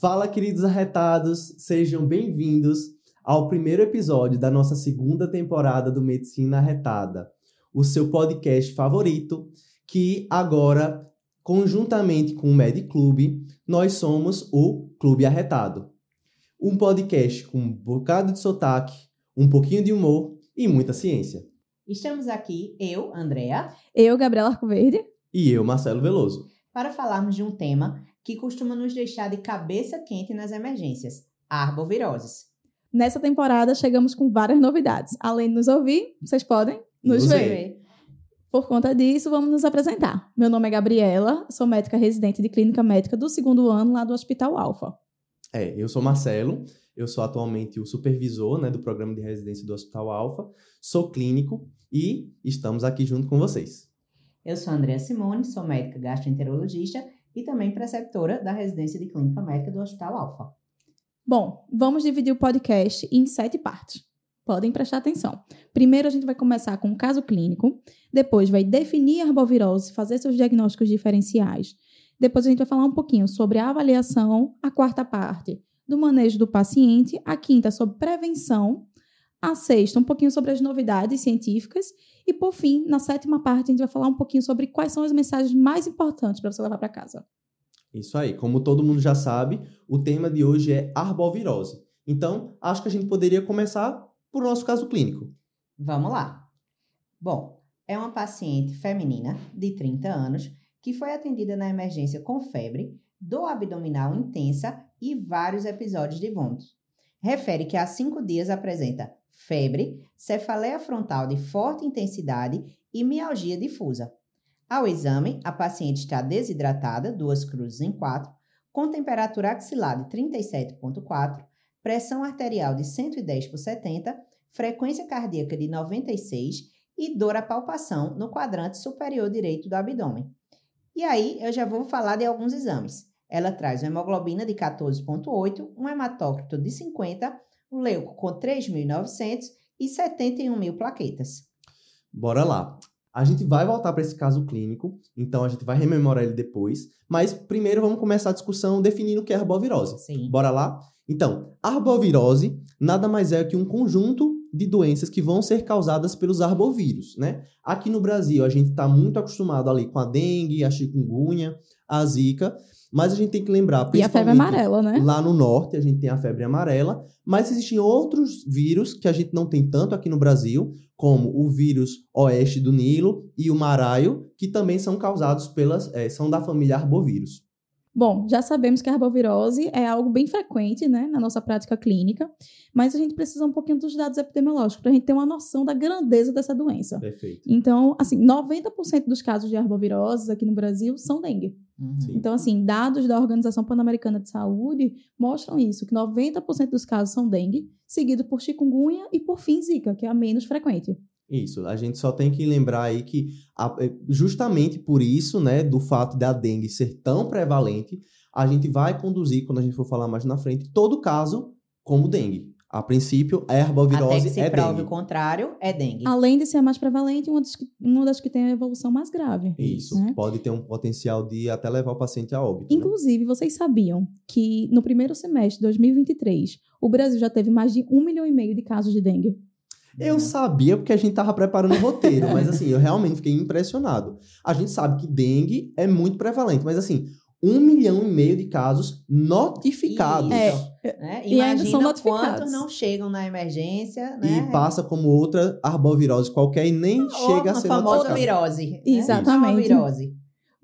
Fala, queridos arretados, sejam bem-vindos ao primeiro episódio da nossa segunda temporada do Medicina Arretada, o seu podcast favorito, que agora, conjuntamente com o Med Club, nós somos o Clube Arretado. Um podcast com um bocado de sotaque, um pouquinho de humor e muita ciência. Estamos aqui, eu, Andrea, Eu, Gabriela Arcoverde. E eu, Marcelo Veloso. para falarmos de um tema que costuma nos deixar de cabeça quente nas emergências: arboviroses. Nessa temporada chegamos com várias novidades. Além de nos ouvir, vocês podem nos, Nos ver. ver. Por conta disso, vamos nos apresentar. Meu nome é Gabriela, sou médica residente de clínica médica do segundo ano lá do Hospital Alfa. É, eu sou Marcelo, eu sou atualmente o supervisor né, do programa de residência do Hospital Alfa, sou clínico e estamos aqui junto com vocês. Eu sou Andrea Simone, sou médica gastroenterologista e também preceptora da residência de clínica médica do Hospital Alfa. Bom, vamos dividir o podcast em sete partes. Podem prestar atenção. Primeiro, a gente vai começar com um caso clínico, depois vai definir a arbovirose, fazer seus diagnósticos diferenciais. Depois a gente vai falar um pouquinho sobre a avaliação, a quarta parte do manejo do paciente, a quinta sobre prevenção, a sexta um pouquinho sobre as novidades científicas e por fim, na sétima parte a gente vai falar um pouquinho sobre quais são as mensagens mais importantes para você levar para casa. Isso aí, como todo mundo já sabe, o tema de hoje é arbovirose. Então, acho que a gente poderia começar por nosso caso clínico. Vamos lá. Bom, é uma paciente feminina de 30 anos que foi atendida na emergência com febre, dor abdominal intensa e vários episódios de vômitos. Refere que há cinco dias apresenta febre, cefaleia frontal de forte intensidade e mialgia difusa. Ao exame, a paciente está desidratada, duas cruzes em quatro, com temperatura axilar de 37,4, pressão arterial de 110 por 70, frequência cardíaca de 96 e dor à palpação no quadrante superior direito do abdômen. E aí eu já vou falar de alguns exames. Ela traz uma hemoglobina de 14,8, um hematócrito de 50, um leuco com 3.900 e 71 mil plaquetas. Bora lá. A gente vai voltar para esse caso clínico, então a gente vai rememorar ele depois, mas primeiro vamos começar a discussão definindo o que é arbovirose. Sim. Bora lá? Então, arbovirose nada mais é que um conjunto de doenças que vão ser causadas pelos arbovírus, né? Aqui no Brasil, a gente está muito acostumado ali com a dengue, a chikungunya, a zika, mas a gente tem que lembrar, E a febre amarela, né? Lá no norte, a gente tem a febre amarela, mas existem outros vírus que a gente não tem tanto aqui no Brasil, como o vírus oeste do Nilo e o maraio, que também são causados pelas, eh, são da família arbovírus. Bom, já sabemos que a arbovirose é algo bem frequente, né, na nossa prática clínica, mas a gente precisa um pouquinho dos dados epidemiológicos para a gente ter uma noção da grandeza dessa doença. Perfeito. Então, assim, 90% dos casos de arboviroses aqui no Brasil são dengue. Uhum. Então, assim, dados da Organização Pan-Americana de Saúde mostram isso, que 90% dos casos são dengue, seguido por chikungunya e por fim zika, que é a menos frequente. Isso, a gente só tem que lembrar aí que a- é, justamente por isso, né, do fato da dengue ser tão prevalente, a gente vai conduzir, quando a gente for falar mais na frente, todo caso como dengue. A princípio, a Até herbovirose que se é prove dengue. o contrário, é dengue. Além de ser a mais prevalente, uma das que, uma das que tem a evolução mais grave. Isso, né? pode ter um potencial de até levar o paciente a óbito. né? Inclusive, vocês sabiam que no primeiro semestre de 2023, o Brasil já teve mais de um milhão e meio de casos de dengue. Eu sabia porque a gente tava preparando o roteiro, mas assim, eu realmente fiquei impressionado. A gente sabe que dengue é muito prevalente, mas assim, um milhão e meio de casos notificados. Isso. É, né? E ainda Imagina são notificados. quantos não chegam na emergência, né? E passa como outra arbovirose qualquer e nem Ou chega a uma ser famosa notificado. virose. né? Exatamente. Uma virose.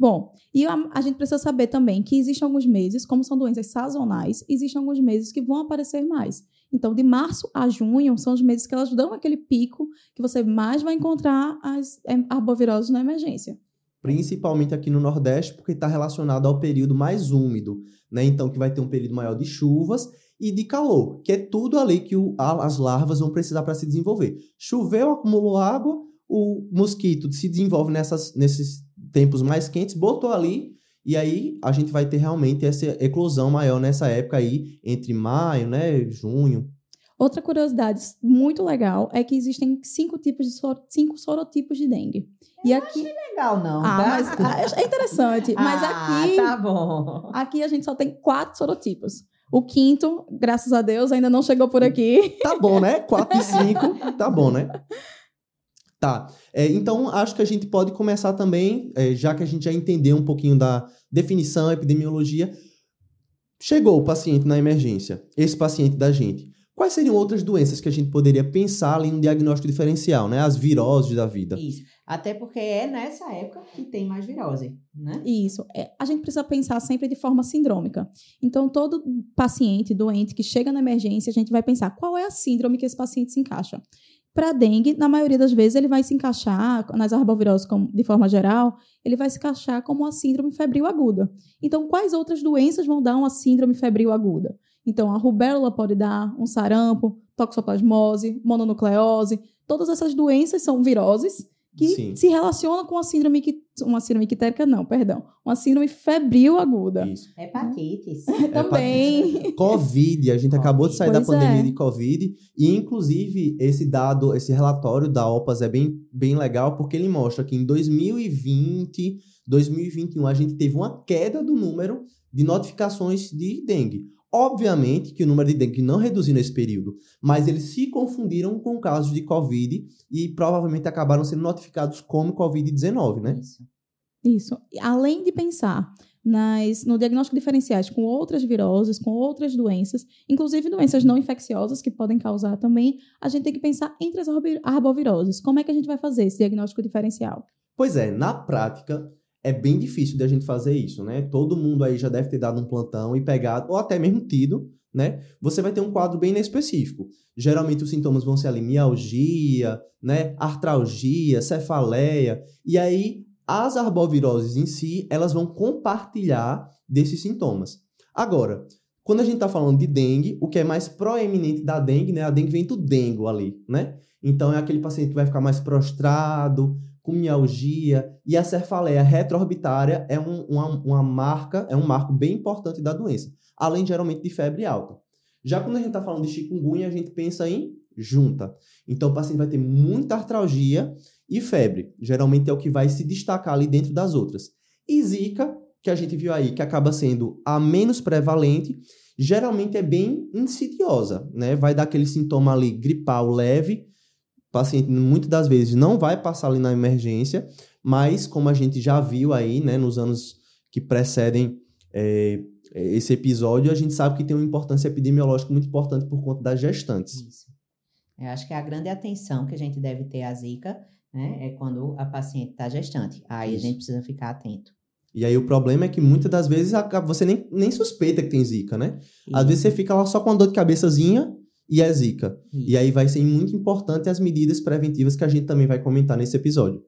Bom, e a, a gente precisa saber também que existem alguns meses, como são doenças sazonais, existem alguns meses que vão aparecer mais. Então, de março a junho são os meses que elas dão aquele pico que você mais vai encontrar as é, arboviroses na emergência. Principalmente aqui no Nordeste, porque está relacionado ao período mais úmido, né? Então, que vai ter um período maior de chuvas e de calor, que é tudo ali que o- as larvas vão precisar para se desenvolver. Choveu, acumulou água, o mosquito se desenvolve nessas, nesses tempos mais quentes, botou ali, e aí a gente vai ter realmente essa eclosão maior nessa época aí, entre maio, né, junho. Outra curiosidade muito legal é que existem cinco tipos de soro, cinco sorotipos de dengue. e aqui Legal, não. ah, tá? mas ah, é interessante, mas Ah, aqui Tá bom. aqui a gente só tem quatro sorotipos. O quinto, graças a Deus, ainda não chegou por aqui. Tá bom, né? 4 e 5, tá bom, né? Tá. É, então, acho que a gente pode começar também, é, já que a gente já entendeu um pouquinho da definição, epidemiologia. Chegou o paciente na emergência, esse paciente da gente. Quais seriam outras doenças que a gente poderia pensar ali no diagnóstico diferencial, né? As viroses da vida. Isso. Até porque é nessa época que tem mais virose, né? Isso. É, a gente precisa pensar sempre de forma sindrômica. Então, todo paciente doente que chega na emergência, a gente vai pensar qual é a síndrome que esse paciente se encaixa. Para dengue, na maioria das vezes, ele vai se encaixar, nas arboviroses de forma geral, ele vai se encaixar como uma síndrome febril aguda. Então, quais outras doenças vão dar uma síndrome febril aguda? Então, a rubéola pode dar um sarampo, toxoplasmose, mononucleose. Todas essas doenças são viroses que Sim. se relacionam com a síndrome que uma síndrome ictérica não, perdão, uma síndrome febril aguda. Isso. Hepatites. Também. Covid, a gente acabou de sair da Pois pandemia é. de Covid e inclusive esse dado, esse relatório da OPAS é bem, bem legal porque ele mostra que em 2020, 2021 a gente teve uma queda do número de notificações de dengue. Obviamente que o número de dengue não reduziu nesse período, mas eles se confundiram com casos de Covid e provavelmente acabaram sendo notificados como Covid-19, né? Isso. Isso. Além de pensar nas, no diagnóstico diferenciais com outras viroses, com outras doenças, inclusive doenças não infecciosas que podem causar também, a gente tem que pensar entre as arbo- arboviroses. Como é que a gente vai fazer esse diagnóstico diferencial? Pois é, na prática é bem difícil de a gente fazer isso, né? Todo mundo aí já deve ter dado um plantão e pegado, ou até mesmo tido, né? Você vai ter um quadro bem específico. Geralmente os sintomas vão ser ali mialgia, né? Artralgia, cefaleia, e aí as arboviroses em si, elas vão compartilhar desses sintomas. Agora, quando a gente está falando de dengue, o que é mais proeminente da dengue, né? A dengue vem do dengo ali, né? Então é aquele paciente que vai ficar mais prostrado, com mialgia, e a cefaleia retroorbitária é um- uma, uma marca, é um marco bem importante da doença, além geralmente de febre alta. Já quando a gente está falando de chikungunya, a gente pensa em junta. Então o paciente vai ter muita artralgia e febre. Geralmente é o que vai se destacar ali dentro das outras. E zika, que a gente viu aí, que acaba sendo a menos prevalente, geralmente é bem insidiosa, né? Vai dar aquele sintoma ali gripal leve, paciente muitas das vezes não vai passar ali na emergência, mas como a gente já viu aí, né, nos anos que precedem é, esse episódio, a gente sabe que tem uma importância epidemiológica muito importante por conta das gestantes. Isso. Eu acho que a grande atenção que a gente deve ter à zika né, é quando a paciente está gestante. Aí Isso. a gente precisa ficar atento. E aí o problema é que muitas das vezes você nem, nem suspeita que tem zika, né? Às Isso, vezes você fica lá só com uma dor de cabeçazinha e é zika. isso. E aí vai ser muito importante as medidas preventivas que a gente também vai comentar nesse episódio.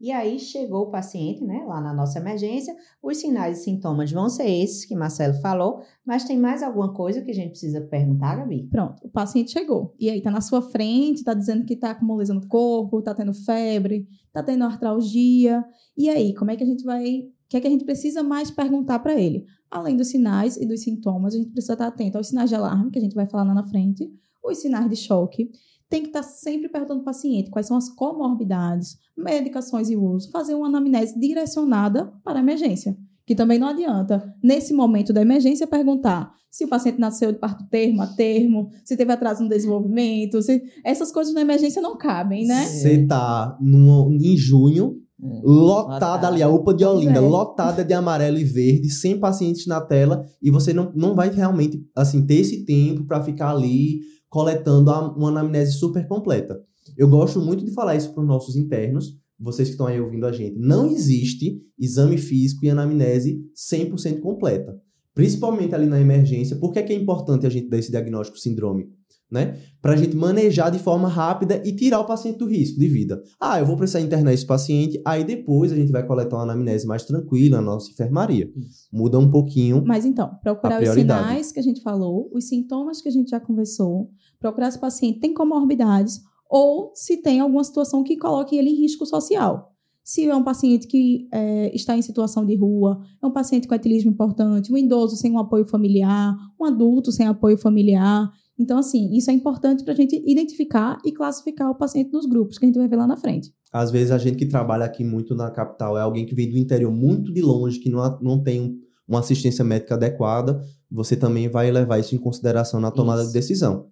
E aí chegou o paciente, né, lá na nossa emergência. Os sinais e sintomas vão ser esses que Marcelo falou, mas tem mais alguma coisa que a gente precisa perguntar, Gabi? Pronto, o paciente chegou. E aí tá na sua frente, tá dizendo que tá com moleza no corpo, tá tendo febre, tá tendo artralgia. E aí, como é que a gente vai. O que é que a gente precisa mais perguntar para ele? Além dos sinais e dos sintomas, a gente precisa estar atento aos sinais de alarme, que a gente vai falar lá na frente, os sinais de choque. Tem que estar sempre perguntando ao paciente quais são as comorbidades, medicações e uso, fazer uma anamnese direcionada para a emergência. Que também não adianta, nesse momento da emergência, perguntar se o paciente nasceu de parto termo a termo, se teve atraso no desenvolvimento, se... essas coisas na emergência não cabem, né? Você tá no, em junho, Hum. lotada Lotada. ali, a UPA de Olinda, é. lotada de amarelo e verde, sem pacientes na tela, e você não, não vai realmente assim ter esse tempo para ficar ali coletando a- uma anamnese super completa. Eu gosto muito de falar isso para os nossos internos, vocês que estão aí ouvindo a gente. Não existe exame físico e anamnese 100% completa. Principalmente ali na emergência. Por que é, que é importante a gente dar esse diagnóstico sindrômico? Né? Para a gente manejar de forma rápida e tirar o paciente do risco de vida. Ah, eu vou precisar internar esse paciente, aí depois a gente vai coletar uma anamnese mais tranquila na nossa enfermaria. Isso. Muda um pouquinho. Mas então, procurar os sinais que a gente falou, os sintomas que a gente já conversou, procurar se o paciente tem comorbidades ou se tem alguma situação que coloque ele em risco social. Se é um paciente que é, está em situação de rua, é um paciente com etilismo importante, um idoso sem um apoio familiar, um adulto sem apoio familiar. Então, assim, isso é importante para a gente identificar e classificar o paciente nos grupos, que a gente vai ver lá na frente. Às vezes a gente que trabalha aqui muito na capital é alguém que vem do interior muito de longe, que não, não tem um, uma assistência médica adequada. Você também vai levar isso em consideração na tomada Isso. de decisão.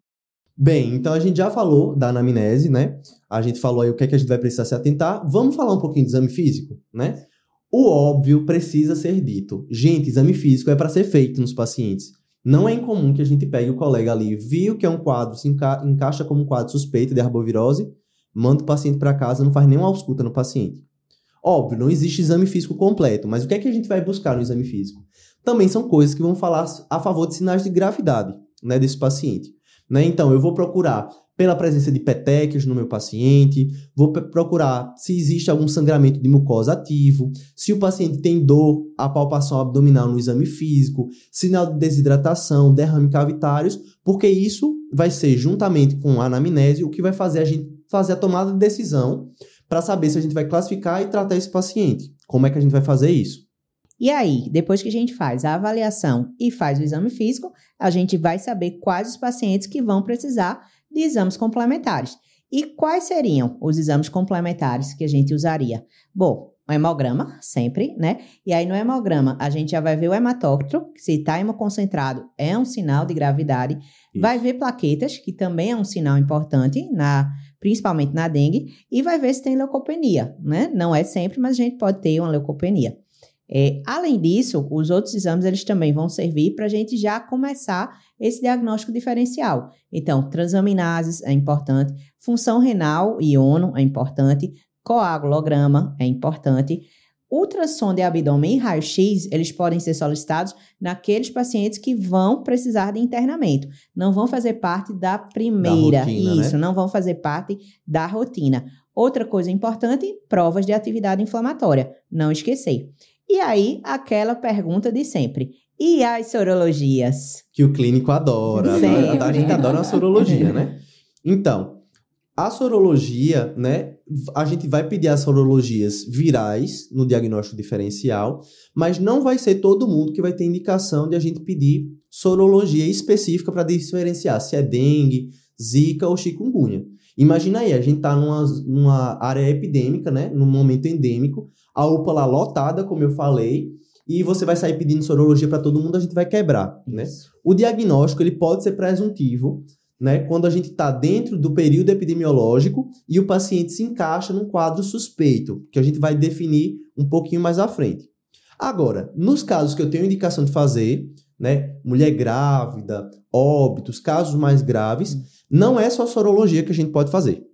Bem, então a gente já falou da anamnese, né? A gente falou aí o que, é que a gente vai precisar se atentar. Vamos falar um pouquinho de exame físico, né? O óbvio precisa ser dito. Gente, exame físico é para ser feito nos pacientes. Não é incomum que a gente pegue o colega ali, viu que é um quadro, se enca encaixa como um quadro suspeito de arbovirose, manda o paciente para casa, não faz nenhuma ausculta no paciente. Óbvio, não existe exame físico completo, mas o que é que a gente vai buscar no exame físico? Também são coisas que vão falar a favor de sinais de gravidade né, desse paciente. Né? Então, eu vou procurar pela presença de petequias no meu paciente, vou procurar se existe algum sangramento de mucosa ativo, se o paciente tem dor, a palpação abdominal no exame físico, sinal de desidratação, derrame cavitários, porque isso vai ser, juntamente com a anamnese, o que vai fazer a gente fazer a tomada de decisão para saber se a gente vai classificar e tratar esse paciente. Como é que a gente vai fazer isso? E aí, depois que a gente faz a avaliação e faz o exame físico, a gente vai saber quais os pacientes que vão precisar de exames complementares. E quais seriam os exames complementares que a gente usaria? Bom, o hemograma, sempre, né? E aí no hemograma a gente já vai ver o hematócrito, que se está hemoconcentrado é um sinal de gravidade. Vai ver plaquetas, que também é um sinal importante, na, principalmente na dengue, e vai ver se tem leucopenia, né? Não é sempre, mas a gente pode ter uma leucopenia. É, além disso, os outros exames eles também vão servir para a gente já começar esse diagnóstico diferencial. Então, transaminases é importante, função renal e iono é importante, coagulograma é importante, ultrassom de abdômen e raio-x, eles podem ser solicitados naqueles pacientes que vão precisar de internamento. Não vão fazer parte da primeira. rotina, né? Isso, não vão fazer parte da rotina. Outra coisa importante, provas de atividade inflamatória. Não esquecer. E aí, aquela pergunta de sempre. E as sorologias? que o clínico adora. Adora- A gente adora a sorologia, né? Então, a sorologia, né? A gente vai pedir as sorologias virais no diagnóstico diferencial, mas não vai ser todo mundo que vai ter indicação de a gente pedir sorologia específica para diferenciar se é dengue, zika ou chikungunya. Imagina aí, a gente tá numa, numa área epidêmica, né? Num momento endêmico, a UPA lá lotada, como eu falei, e você vai sair pedindo sorologia para todo mundo, a gente vai quebrar, né? O diagnóstico ele pode ser presuntivo, né, quando a gente está dentro do período epidemiológico e o paciente se encaixa num quadro suspeito, que a gente vai definir um pouquinho mais à frente. Agora, nos casos que eu tenho indicação de fazer, né, mulher grávida, óbitos, casos mais graves, não é só sorologia que a gente pode fazer.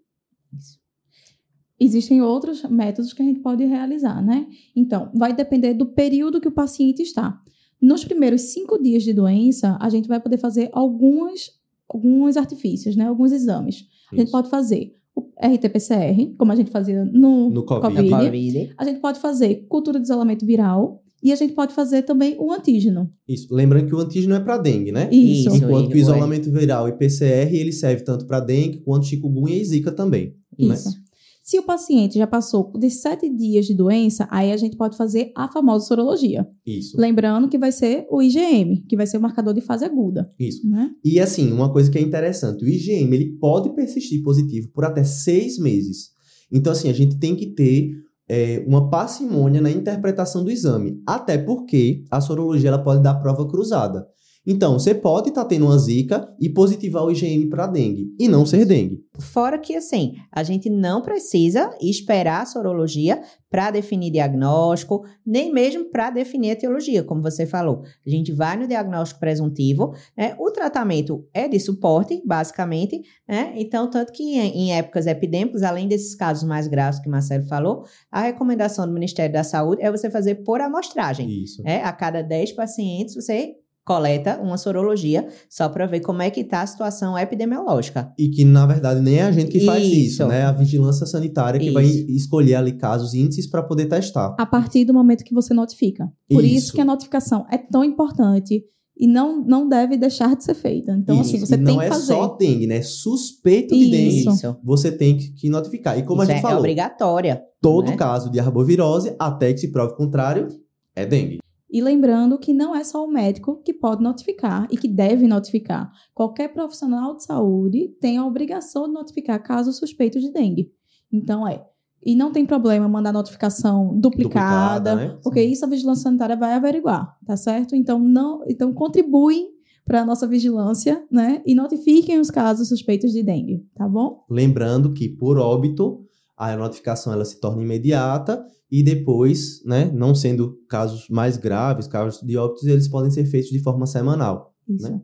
Existem outros métodos que a gente pode realizar, né? Então, vai depender do período que o paciente está. Nos primeiros cinco dias de doença, a gente vai poder fazer alguns, alguns artifícios, né? Alguns exames. A gente Isso. pode fazer o RT-PCR, como a gente fazia no, No Covid. Covid. A gente pode fazer cultura de isolamento viral. E a gente pode fazer também o antígeno. Isso. Lembrando que o antígeno é para dengue, né? Isso. Enquanto que o e- isolamento viral e PCR ele serve tanto para dengue quanto chikungunya e zika também. né? Isso. Se o paciente já passou de sete dias de doença, aí a gente pode fazer a famosa sorologia. Isso. Lembrando que vai ser o IgM, que vai ser o marcador de fase aguda, Isso. né? E assim, uma coisa que é interessante, o IgM ele pode persistir positivo por até seis meses. Então, assim, a gente tem que ter é, uma parcimônia na interpretação do exame. Até porque a sorologia ela pode dar prova cruzada. Então, você pode estar tendo uma zika e positivar o IgM para dengue, e não ser dengue. Fora que, assim, a gente não precisa esperar a sorologia para definir diagnóstico, nem mesmo para definir a etiologia, como você falou. A gente vai no diagnóstico presuntivo, né? O tratamento é de suporte, basicamente, né? Então, tanto que em, em épocas epidêmicas, além desses casos mais graves que o Marcelo falou, a recomendação do Ministério da Saúde é você fazer por amostragem. Isso. né? A cada 10 pacientes, você coleta uma sorologia só para ver como é que está a situação epidemiológica. E que, na verdade, nem é a gente que faz isso, Isso. né? É a vigilância sanitária que vai Isso. escolher ali casos e índices para poder testar. A partir do momento que você notifica. Por isso, Isso. que a notificação é tão importante e não, não deve deixar de ser feita. Então, assim, Isso. você e tem não que é fazer. só dengue, né? Suspeito de dengue, Isso. você tem que, que notificar. E como Isso a gente é, é falou, obrigatória. todo né? caso de arbovirose, até que se prove o contrário, é dengue. E lembrando que não é só o médico que pode notificar e que deve notificar. Qualquer profissional de saúde tem a obrigação de notificar casos suspeitos de dengue. Então é. E não tem problema mandar notificação duplicada, Duplicada, né? porque isso a vigilância sanitária vai averiguar, tá certo? Então não, então contribuem para a nossa vigilância, né? E notifiquem os casos suspeitos de dengue, tá bom? Lembrando que por óbito a notificação ela se torna imediata e depois, né, não sendo casos mais graves, casos de óbitos, eles podem ser feitos de forma semanal. Isso. Né?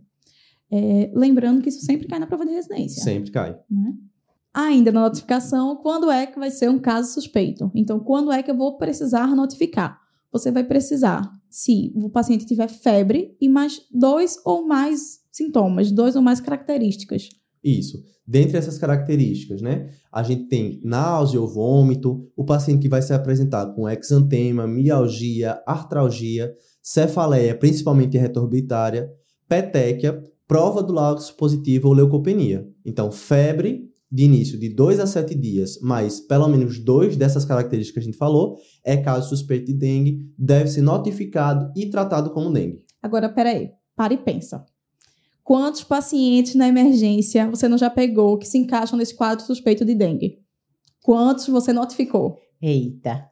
É, lembrando que isso sempre cai na prova de residência. Sempre cai. né? Ainda na notificação, quando é que vai ser um caso suspeito? Então, quando é que eu vou precisar notificar? Você vai precisar se o paciente tiver febre e mais dois ou mais sintomas, dois ou mais características. Isso. Dentre essas características, né? A gente tem náusea ou vômito, o paciente que vai se apresentar com exantema, mialgia, artralgia, cefaleia, principalmente retroorbitária, petequia, prova do láux positivo ou leucopenia. Então, febre de início de 2 a 7 dias, mais pelo menos dois dessas características que a gente falou, é caso suspeito de dengue, deve ser notificado e tratado como dengue. Agora, peraí, para e pensa. Quantos pacientes na emergência você não já pegou que se encaixam nesse quadro suspeito de dengue? Quantos você notificou? Eita.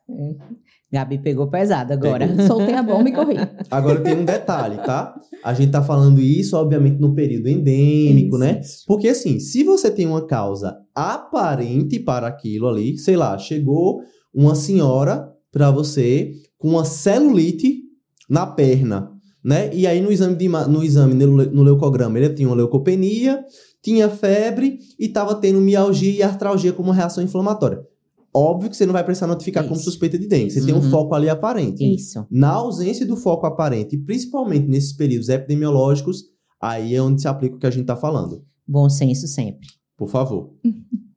Gabi pegou pesado agora. Soltei a bomba e corri. Agora tem um detalhe, tá? A gente tá falando isso, obviamente, no período endêmico, Isso, né? Isso. Porque assim, se você tem uma causa aparente para aquilo ali, sei lá, chegou uma senhora para você com uma celulite na perna, né? E aí no exame de no exame no, le- no leucograma, ele tinha uma leucopenia, tinha febre e estava tendo mialgia e artralgia como reação inflamatória. Óbvio que você não vai precisar notificar como Isso. suspeita de dengue, você tem um Uhum. foco ali aparente. Isso. Na ausência do foco aparente, e principalmente nesses períodos epidemiológicos, aí é onde se aplica o que a gente está falando. Bom senso sempre. Por favor.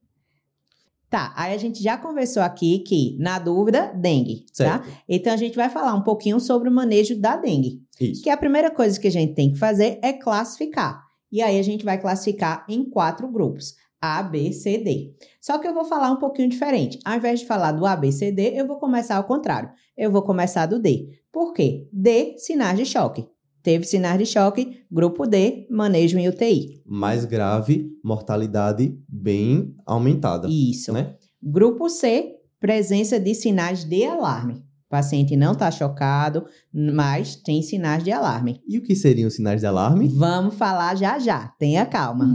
Tá, aí a gente já conversou aqui que, na dúvida, dengue, tá? Certo. Então a gente vai falar um pouquinho sobre o manejo da dengue. Isso. Que a primeira coisa que a gente tem que fazer é classificar. E aí a gente vai classificar em quatro grupos: A, B, C, D. Só que eu vou falar um pouquinho diferente. Ao invés de falar do A, B, C, D, eu vou começar ao contrário. Eu vou começar do D. Por quê? D, sinais de choque. Teve sinais de choque, grupo D, manejo em UTI. Mais grave, mortalidade bem aumentada. Isso. Né? Grupo C, presença de sinais de alarme. O paciente não está chocado, mas tem sinais de alarme. E o que seriam os sinais de alarme? Vamos falar já já, tenha calma.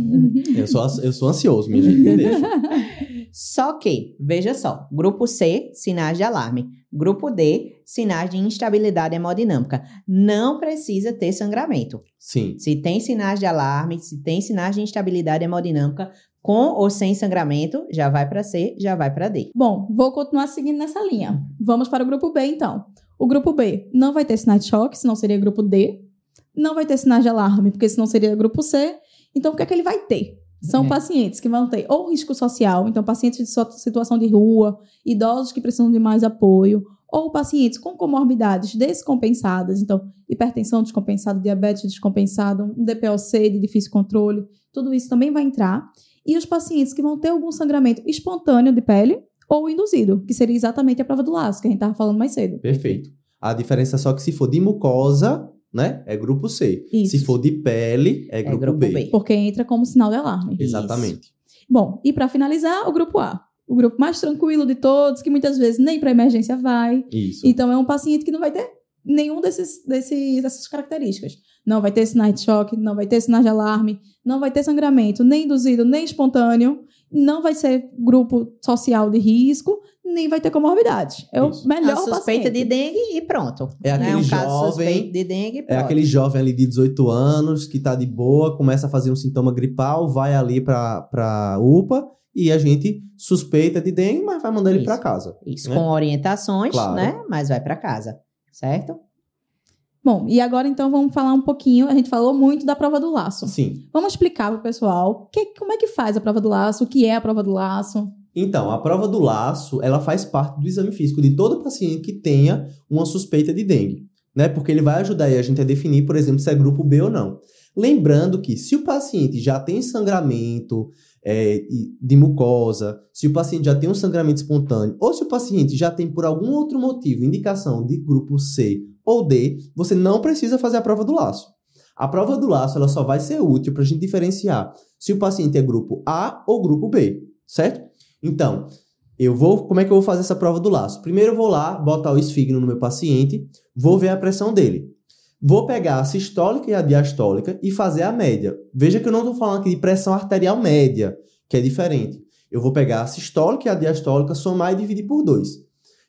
Eu sou, eu sou ansioso, minha gente. me deixa. Só que, veja só, grupo C, sinais de alarme. Grupo D, sinais de instabilidade hemodinâmica. Não precisa ter sangramento. Sim. Se tem sinais de alarme, se tem sinais de instabilidade hemodinâmica, com ou sem sangramento, já vai para C, já vai para D. Bom, vou continuar seguindo nessa linha. Vamos para o grupo B, então. O grupo B não vai ter sinais de choque, senão seria grupo D. Não vai ter sinais de alarme, porque senão seria grupo C. Então, o que é que ele vai ter? São É. pacientes que vão ter ou risco social, então pacientes de situação de rua, idosos que precisam de mais apoio, ou pacientes com comorbidades descompensadas, então hipertensão descompensada, diabetes descompensado, um DPOC de difícil controle, tudo isso também vai entrar. E os pacientes que vão ter algum sangramento espontâneo de pele ou induzido, que seria exatamente a prova do laço, que a gente estava falando mais cedo. Perfeito. A diferença é só que se for de mucosa, né, é grupo C. Isso. Se for de pele, é É grupo, grupo B. B. Porque entra como sinal de alarme. Isso. Exatamente. Bom, e para finalizar, o grupo A. O grupo mais tranquilo de todos, que muitas vezes nem para emergência vai. Isso. Então, é um paciente que não vai ter nenhum desses, desses, dessas características. Não vai ter sinais de choque, não vai ter sinais de alarme, não vai ter sangramento nem induzido, nem espontâneo, não vai ser grupo social de risco, nem vai ter comorbidade. É Isso. o melhor a suspeita paciente. de dengue e pronto. É Né? aquele um caso jovem- suspeito de dengue, É aquele jovem ali de 18 anos que tá de boa, começa a fazer um sintoma gripal, vai ali pra, pra UPA e a gente suspeita de dengue, mas vai mandar ele Isso. pra casa. Isso, né? com orientações, Claro. né? Mas vai para casa, certo? Bom, e agora então vamos falar um pouquinho. A gente falou muito da prova do laço. Sim. Vamos explicar para o pessoal que- como é que faz a prova do laço, o que é a prova do laço. Então, a prova do laço, ela faz parte do exame físico de todo paciente que tenha uma suspeita de dengue, né? Porque ele vai ajudar aí a gente a definir, por exemplo, se é grupo B ou não. Lembrando que se o paciente já tem sangramento é, de mucosa, se o paciente já tem um sangramento espontâneo, ou se o paciente já tem por algum outro motivo indicação de grupo C ou D, você não precisa fazer a prova do laço. A prova do laço ela só vai ser útil para a gente diferenciar se o paciente é grupo A ou grupo B, certo? Então, eu vou, como é que eu vou fazer essa prova do laço? Primeiro eu vou lá, botar o esfígeno no meu paciente, vou ver a pressão dele. Vou pegar a sistólica e a diastólica e fazer a média. Veja que eu não estou falando aqui de pressão arterial média, que é diferente. Eu vou pegar a sistólica e a diastólica, somar e dividir por 2.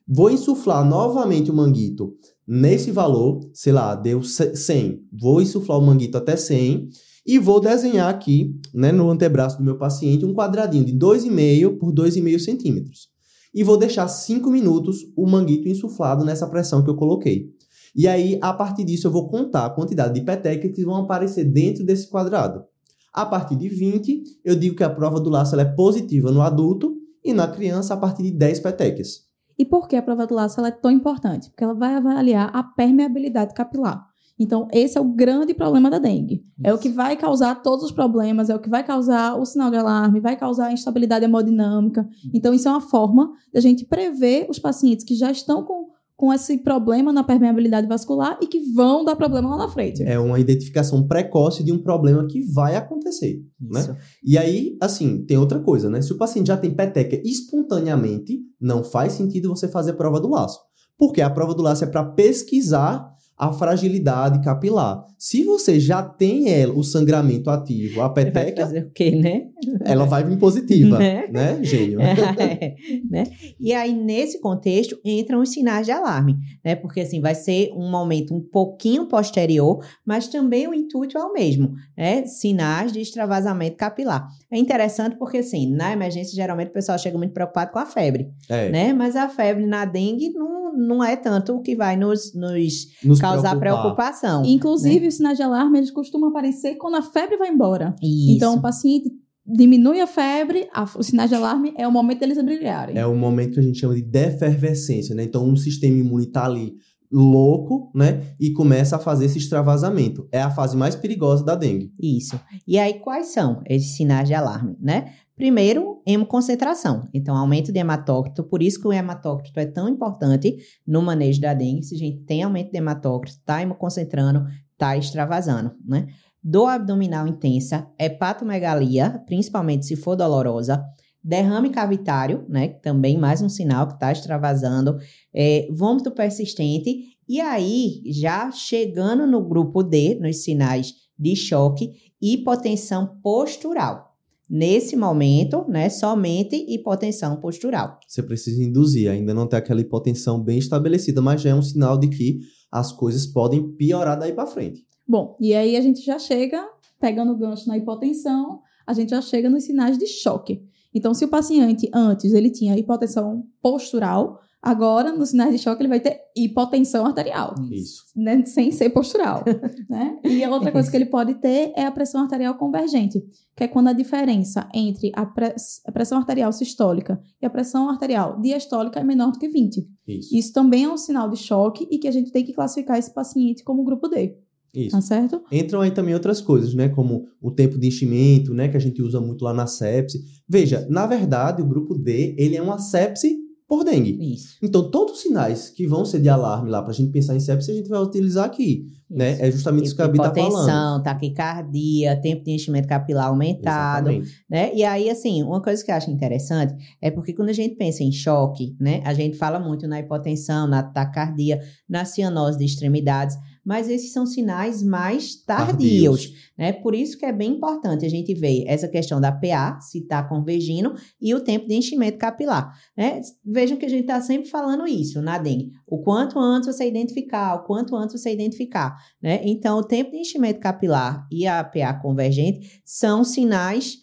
Vou insuflar novamente o manguito nesse valor, sei lá, deu 100. Vou insuflar o manguito até 100 e vou desenhar aqui, né, no antebraço do meu paciente, um quadradinho de 2,5 por 2,5 centímetros. E vou deixar 5 minutos o manguito insuflado nessa pressão que eu coloquei. E aí, a partir disso, eu vou contar a quantidade de petecas que vão aparecer dentro desse quadrado. A partir de 20, eu digo que a prova do laço é positiva no adulto e na criança a partir de 10 petecas. E por que a prova do laço é tão importante? Porque ela vai avaliar a permeabilidade capilar. Então, esse é o grande problema da dengue. Isso. É o que vai causar todos os problemas, é o que vai causar o sinal de alarme, vai causar a instabilidade hemodinâmica. Uhum. Então, isso é uma forma da gente prever os pacientes que já estão com, com esse problema na permeabilidade vascular e que vão dar problema lá na frente. É uma identificação precoce de um problema que vai acontecer, isso. né? E aí, assim, tem outra coisa, né? Se o paciente já tem peteca espontaneamente, não faz sentido você fazer a prova do laço. Porque a prova do laço é para pesquisar a fragilidade capilar. Se você já tem ela, o sangramento ativo, a peteca. Vai fazer o quê, né? Ela vai vir positiva, né, né gênio? É, né? E aí, nesse contexto, entram os sinais de alarme, né? Porque assim, vai ser um momento um pouquinho posterior, mas também o intuito é o mesmo, né? Sinais de extravasamento capilar. É interessante porque, assim, na emergência, geralmente o pessoal chega muito preocupado com a febre, é. né? Mas a febre na dengue não, não é tanto o que vai nos, nos, nos causar preocupação. Inclusive, né? os sinais de alarme, eles costumam aparecer quando a febre vai embora. Isso. Então, o paciente diminui a febre, a, os sinais de alarme é o momento deles brilharem. É o momento que a gente chama de defervescência, né? Então, um sistema imune está ali louco, né? E começa a fazer esse extravasamento. É a fase mais perigosa da dengue. Isso. E aí, quais são esses sinais de alarme, né? Primeiro, hemoconcentração. Então, aumento de hematócrito. Por isso que o hematócrito é tão importante no manejo da dengue. Se a gente tem aumento de hematócrito, está hemoconcentrando, está extravasando, né? Dor abdominal intensa, hepatomegalia, principalmente se for dolorosa, derrame cavitário, né? Também mais um sinal que está extravasando, é, vômito persistente. E aí, já chegando no grupo D, nos sinais de choque, hipotensão postural. Nesse momento, né, somente hipotensão postural. Você precisa induzir, ainda não tem aquela hipotensão bem estabelecida, mas já é um sinal de que as coisas podem piorar daí para frente. Bom, e aí a gente já chega, pegando o gancho na hipotensão, a gente já chega nos sinais de choque. Então, se o paciente antes ele tinha hipotensão postural, Agora, nos sinais de choque, ele vai ter hipotensão arterial. Isso. Né? Sem ser postural. né? E a outra coisa que ele pode ter é a pressão arterial convergente, que é quando a diferença entre a, press a pressão arterial sistólica e a pressão arterial diastólica é menor do que 20. Isso. Isso também é um sinal de choque e que a gente tem que classificar esse paciente como grupo D. Isso. Tá certo? Entram aí também outras coisas, né? Como o tempo de enchimento, né? Que a gente usa muito lá na sepse. Veja, na verdade, o grupo D, ele é uma sepse por dengue. Isso. Então, todos os sinais que vão ser de alarme lá para a gente pensar em sepsis, a gente vai utilizar aqui. Né? É justamente isso que a Gabi está falando. Taquicardia, tempo de enchimento capilar aumentado. Exatamente. Né? E aí, assim, uma coisa que eu acho interessante é porque quando a gente pensa em choque, né? A gente fala muito na hipotensão, na taquicardia, na cianose de extremidades mas esses são sinais mais tardios, tardios, né? Por isso que é bem importante a gente ver essa questão da PA, se está convergindo, e o tempo de enchimento capilar, né? Vejam que a gente está sempre falando isso na dengue. O quanto antes você identificar, o quanto antes você identificar, né? Então, o tempo de enchimento capilar e a PA convergente são sinais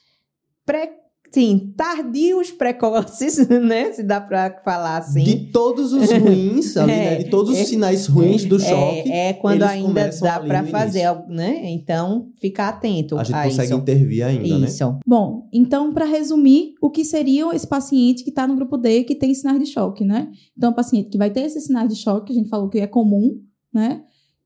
pré sim, tardios precoces, né? Se dá para falar assim. De todos os ruins, ali, né? De todos os é, sinais ruins do é, choque. É, é quando ainda dá para fazer, né? Então, ficar atento. A gente a consegue isso. intervir ainda, né? isso. né? Bom, então, para resumir, o que seria esse paciente que está no grupo D que tem sinais de choque, né? Então, o paciente que vai ter esses sinais de choque, a gente falou que é comum, né?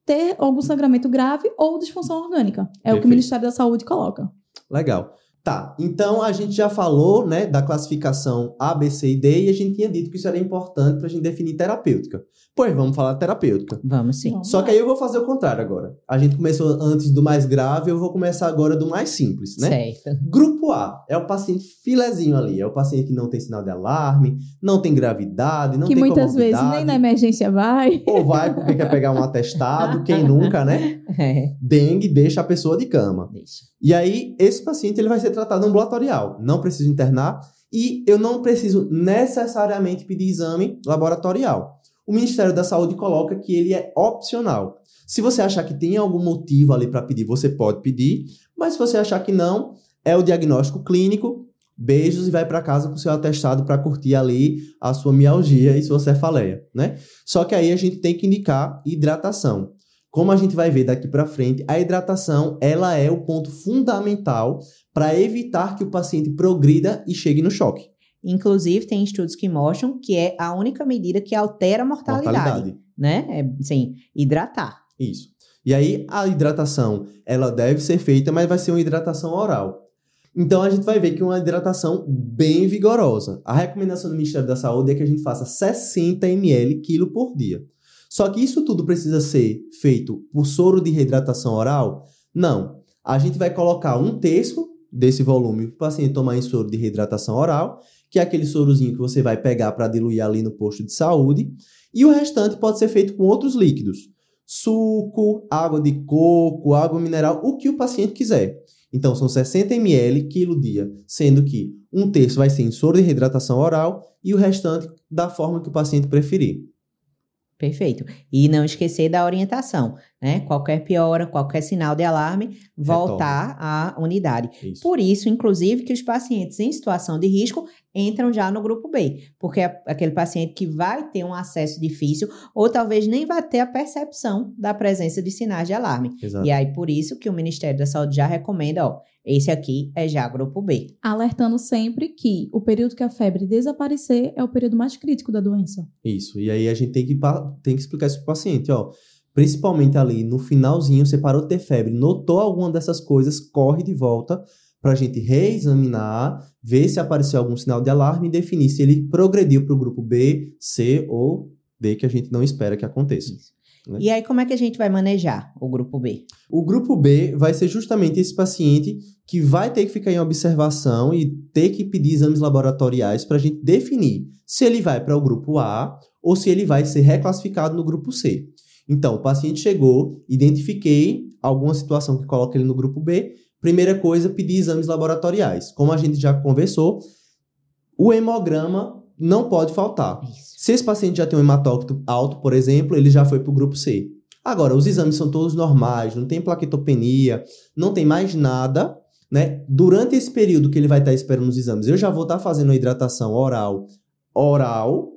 ter algum sangramento grave ou disfunção orgânica. É o que Perfeito. o Ministério da Saúde coloca. Legal. Tá, então a gente já falou, né, da classificação A, B, C e D e a gente tinha dito que isso era importante pra gente definir terapêutica. Pois vamos falar de terapêutica. Vamos sim. Vamos Só lá. que aí eu vou fazer o contrário agora. A gente começou antes do mais grave, eu vou começar agora do mais simples, né? Certo. Grupo A é o paciente filezinho ali, é o paciente que não tem sinal de alarme, não tem gravidade, não que tem muitas vezes nem na emergência vai. ou vai porque quer pegar um atestado, quem nunca, né? É, Dengue deixa a pessoa de cama. deixa. E aí, esse paciente ele vai ser tratado ambulatorial. Não preciso internar e eu não preciso necessariamente pedir exame laboratorial. O Ministério da Saúde coloca que ele é opcional. Se você achar que tem algum motivo ali para pedir, você pode pedir, mas se você achar que não, é o diagnóstico clínico. Beijos e vai para casa com seu atestado para curtir ali a sua mialgia e sua cefaleia, né? Só que aí a gente tem que indicar hidratação. Como a gente vai ver daqui para frente, a hidratação ela é o ponto fundamental para evitar que o paciente progrida e chegue no choque. Inclusive, tem estudos que mostram que é a única medida que altera a mortalidade, Mortalidade. né? É, sim, hidratar. Isso. E aí a hidratação, ela deve ser feita, mas vai ser uma hidratação oral. Então a gente vai ver que é uma hidratação bem vigorosa. A recomendação do Ministério da Saúde é que a gente faça 60 ml quilo por dia. Só que isso tudo precisa ser feito por soro de reidratação oral? Não. A gente vai colocar um terço desse volume para o paciente tomar em soro de reidratação oral, que é aquele sorozinho que você vai pegar para diluir ali no posto de saúde, e o restante pode ser feito com outros líquidos suco, água de coco, água mineral, o que o paciente quiser. Então, são 60 ml quilo dia, sendo que um terço vai ser em soro de reidratação oral e o restante da forma que o paciente preferir. Perfeito. E não esquecer da orientação, né? Qualquer piora, qualquer sinal de alarme, voltar à unidade. Isso. Por isso, inclusive, que os pacientes em situação de risco entram já no grupo B, porque é aquele paciente que vai ter um acesso difícil ou talvez nem vai ter a percepção da presença de sinais de alarme. Exato. E aí, por isso que o Ministério da Saúde já recomenda, ó, esse aqui é já grupo B. Alertando sempre que o período que a febre desaparecer é o período mais crítico da doença. Isso. E aí a gente tem que, tem que explicar isso pro paciente, ó. Principalmente ali no finalzinho, você parou de ter febre, notou alguma dessas coisas, corre de volta pra gente reexaminar, ver se apareceu algum sinal de alarme e definir se ele progrediu pro grupo B, C ou D, que a gente não espera que aconteça. Né? E aí, como é que a gente vai manejar o grupo B? O grupo B vai ser justamente esse paciente que vai ter que ficar em observação e ter que pedir exames laboratoriais para a gente definir se ele vai para o grupo A ou se ele vai ser reclassificado no grupo C. Então, o paciente chegou, identifiquei alguma situação que coloca ele no grupo B. Primeira coisa, pedir exames laboratoriais. Como a gente já conversou, o hemograma não pode faltar. Isso. Se esse paciente já tem um hematócrito alto, por exemplo, ele já foi para o grupo C. Agora, os exames são todos normais, não tem plaquetopenia, não tem mais nada, né? Durante esse período que ele vai estar esperando os exames, eu já vou estar fazendo a hidratação oral, oral,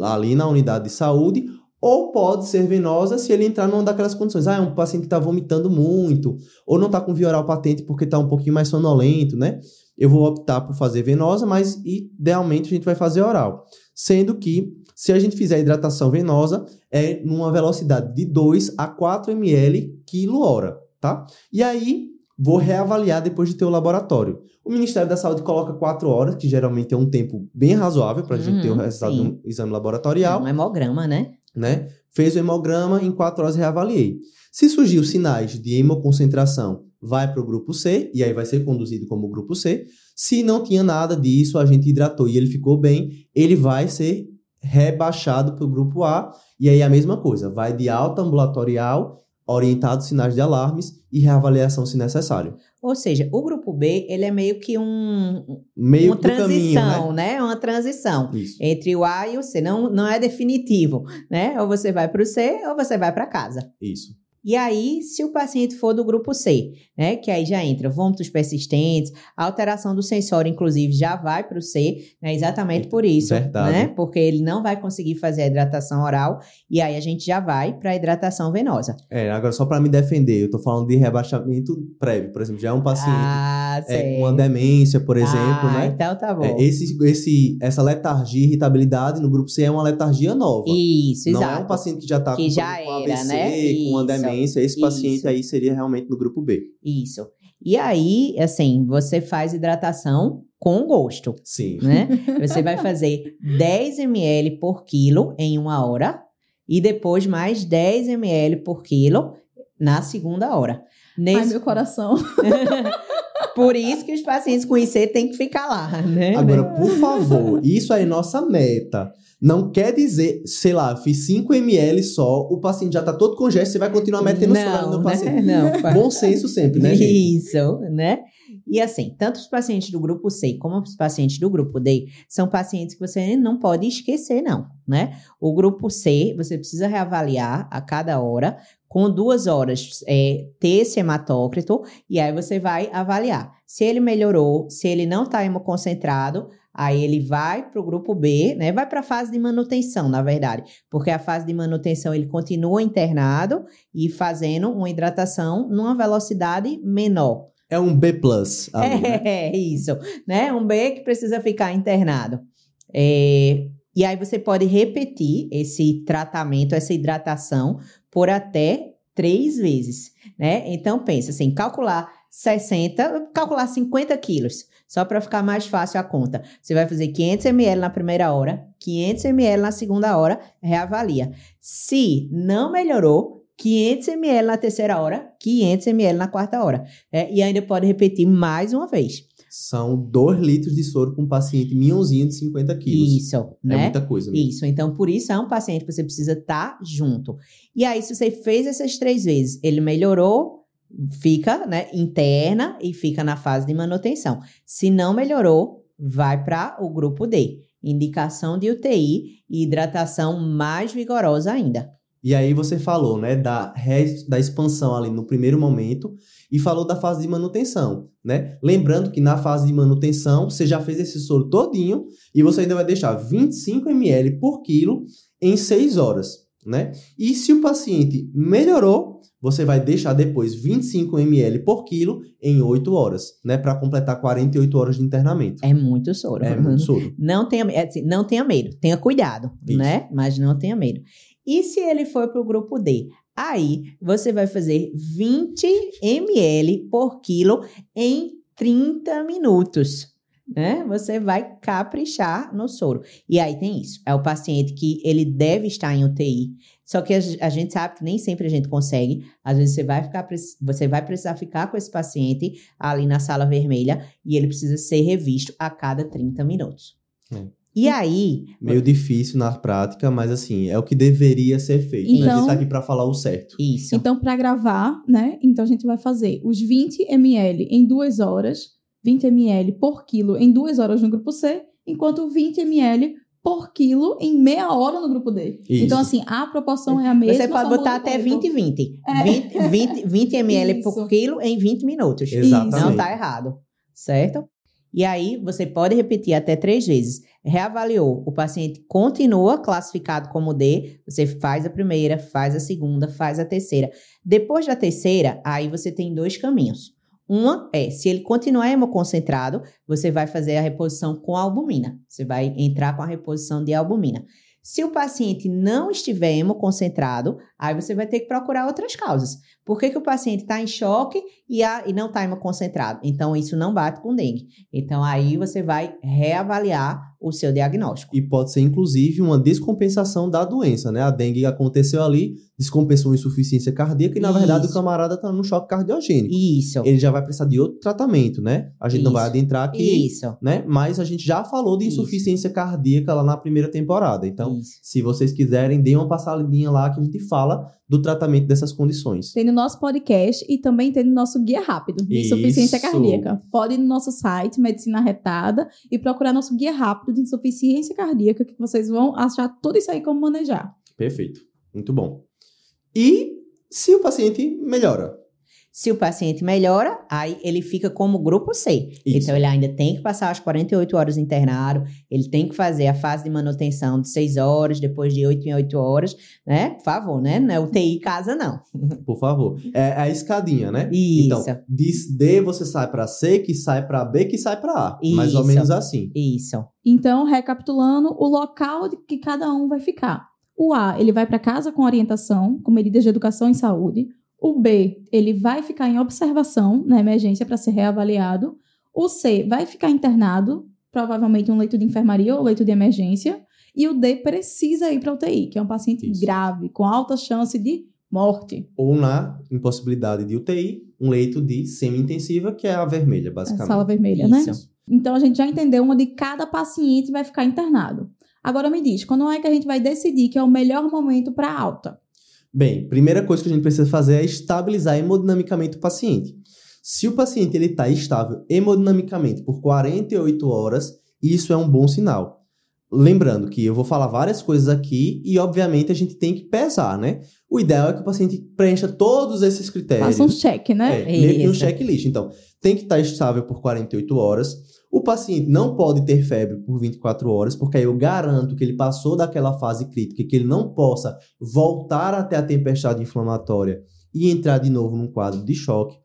ali na unidade de saúde, ou pode ser venosa se ele entrar numa daquelas condições. Ah, é um paciente que está vomitando muito, ou não está com via oral patente porque está um pouquinho mais sonolento, né? Eu vou optar por fazer venosa, mas idealmente a gente vai fazer oral. Sendo que, se a gente fizer a hidratação venosa, é numa velocidade de 2 a 4 ml quilo hora, tá? E aí, vou reavaliar depois de ter o laboratório. O Ministério da Saúde coloca 4 horas, que geralmente é um tempo bem razoável para a gente ter o Uhum, resultado sim. de um exame laboratorial É um hemograma, né? Né? Fez o hemograma, em 4 horas reavaliei. Se surgir os sinais de hemoconcentração, vai para o grupo C, e aí vai ser conduzido como grupo C. Se não tinha nada disso, a gente hidratou e ele ficou bem, ele vai ser rebaixado para o grupo A, e aí a mesma coisa, vai de alta ambulatorial, orientado sinais de alarmes e reavaliação se necessário. Ou seja, o grupo B, ele é meio que um, Meio uma do caminho, transição, né? né? Uma transição Isso. entre o A e o C. Não, não é definitivo, né? Ou você vai para o C ou você vai para casa. Isso. E aí, se o paciente for do grupo C, né, que aí já entra vômitos persistentes, alteração do sensório, inclusive, já vai para o C, né, exatamente por isso, Verdade. né, porque ele não vai conseguir fazer a hidratação oral, e aí a gente já vai para a hidratação venosa. É, agora só para me defender, eu tô falando de rebaixamento prévio, por exemplo, já é um paciente ah, é, uma demência, por exemplo, ah, né? Então tá bom. É, esse, esse, essa letargia irritabilidade no grupo C é uma letargia nova. Isso, não exato. é um paciente que já está com, já com era, AVC, né? com uma Isso. Esse paciente Isso. aí seria realmente no grupo B. Isso. E aí, assim, você faz hidratação com gosto, Sim. né? Você vai fazer 10 ml por quilo em uma hora e depois mais 10 ml por quilo na segunda hora. Ai, Nesse... meu coração. Por isso que os pacientes com IC têm que ficar lá, né? Agora, por favor, isso aí é nossa meta. Não quer dizer, sei lá, fiz 5 ml só, o paciente já tá todo com gesto, você vai continuar metendo soro no né? paciente. Não, Bom senso sempre, né, gente? Isso, né? E assim, tanto os pacientes do grupo C como os pacientes do grupo D são pacientes que você não pode esquecer, não, né? O grupo C, você precisa reavaliar a cada hora, com duas horas é, ter esse hematócrito, e aí você vai avaliar. Se ele melhorou, se ele não está hemoconcentrado, aí ele vai para o grupo B, né? Vai para a fase de manutenção, na verdade, porque a fase de manutenção ele continua internado e fazendo uma hidratação numa velocidade menor. É um B+. ali, né? É, isso, né? Um B que precisa ficar internado. É, e aí você pode repetir esse tratamento, essa hidratação, por até três vezes, né? Então, pensa assim, calcular 60, calcular 50 quilos, só para ficar mais fácil a conta. Você vai fazer 500 ml na primeira hora, 500 ml na segunda hora, reavalia. Se não melhorou, 500 ml na terceira hora, 500 ml na quarta hora. É, e ainda pode repetir mais uma vez. São 2 litros de soro para um paciente minhãozinho de 50 quilos. Isso, É né? muita coisa mesmo. Isso, então por isso é um paciente que você precisa estar junto. E aí, se você fez essas três vezes, ele melhorou, fica, né, interna e fica na fase de manutenção. Se não melhorou, vai para o grupo D. Indicação de UTI e hidratação mais vigorosa ainda. E aí você falou, né, da, da expansão ali no primeiro momento e falou da fase de manutenção, né? Lembrando que na fase de manutenção você já fez esse soro todinho e você ainda vai deixar 25 ml por quilo em 6 horas, né? E se o paciente melhorou, você vai deixar depois 25 ml por quilo em 8 horas, né? Para completar 48 horas de internamento. É muito soro. É muito soro. Não tenha, é assim, não tenha medo, tenha cuidado, Isso. né? Mas não tenha medo. E se ele for para o grupo D? Aí você vai fazer 20 ml por quilo em 30 minutos. Né? Você vai caprichar no soro. E aí tem isso. É o paciente que ele deve estar em UTI. Só que a, gente sabe que nem sempre a gente consegue. Às vezes você vai ficar, você vai precisar ficar com esse paciente ali na sala vermelha e ele precisa ser revisto a cada 30 minutos. É. E aí, Meio difícil na prática, mas assim, é o que deveria ser feito. né? A Então- gente tá aqui para falar o certo. isso. Então, para gravar, né? Então, a gente vai fazer os 20 ml em duas horas, 20 ml por quilo em duas horas no grupo C, enquanto 20 ml por quilo em meia hora no grupo D. Isso. Então, assim, a proporção é a mesma. Você pode botar até tempo. 20 e 20. É. 20, 20, 20 ml por Isso. quilo em 20 minutos. Exatamente. Não tá errado, certo? E aí, você pode repetir até três vezes. Reavaliou, o paciente continua classificado como D, você faz a primeira, faz a segunda, faz a terceira. Depois da terceira, aí você tem dois caminhos. Uma é, se ele continuar hemoconcentrado, você vai fazer a reposição com albumina. Você vai entrar com a reposição de albumina. Se o paciente não estiver hemoconcentrado, aí você vai ter que procurar outras causas. Por que, que o paciente está em choque e, a- e não está hemoconcentrado? Então, isso não bate com dengue. Então, aí você vai reavaliar o seu diagnóstico. E pode ser, inclusive, uma descompensação da doença, né? A dengue aconteceu ali, descompensou insuficiência cardíaca e, na verdade, o Isso. camarada tá num choque cardiogênico. Isso. Ele já vai precisar de outro tratamento, né? A gente não vai Isso. adentrar aqui, Isso. né? Mas a gente já falou de Isso. insuficiência cardíaca lá na primeira temporada. Então, Isso. se vocês quiserem, deem uma passadinha lá que a gente fala do tratamento dessas condições. Tem no nosso podcast e também tem no nosso guia rápido de Isso. insuficiência cardíaca. Pode ir no nosso site, Medicina Retada, e procurar nosso guia rápido de insuficiência cardíaca, que vocês vão achar tudo isso aí como manejar. Perfeito. Muito bom. E se o paciente melhora? Se o paciente melhora, aí ele fica como grupo C. Isso. Então, ele ainda tem que passar as 48 horas internado, ele tem que fazer a fase de manutenção de 6 horas, depois de 8 em 8 horas, né? Por favor, né? Não é UTI casa, não. Por favor. É a escadinha, né? Isso. Então, de D você sai para C, que sai para B, que sai para A. Mais ou Isso. menos assim. Isso. Então, recapitulando, o local de que cada um vai ficar. O A, ele vai para casa com orientação, com medidas de educação e saúde. O B, ele vai ficar em observação na emergência para ser reavaliado. O C vai ficar internado, provavelmente um leito de enfermaria ou leito de emergência. E o D precisa ir para UTI, que é um paciente Isso. grave, com alta chance de morte. Ou na impossibilidade de UTI, um leito de semi-intensiva, que é a vermelha, É basicamente. sala vermelha, né? Isso. Então a gente já entendeu onde cada paciente vai ficar internado. Agora me diz, quando é que a gente vai decidir que é o melhor momento para alta? Bem, primeira coisa que a gente precisa fazer é estabilizar hemodinamicamente o paciente. Se o paciente ele está estável hemodinamicamente por 48 horas, isso é um bom sinal. Lembrando que eu vou falar várias coisas aqui e, obviamente, a gente tem que pesar, né? O ideal é que o paciente preencha todos esses critérios. Faça um check, né? É, meio que um checklist. Então, tem que estar estável por 48 horas. O paciente não pode ter febre por 24 horas, porque aí eu garanto que ele passou daquela fase crítica, que ele não possa voltar até a tempestade inflamatória e entrar de novo num quadro de choque.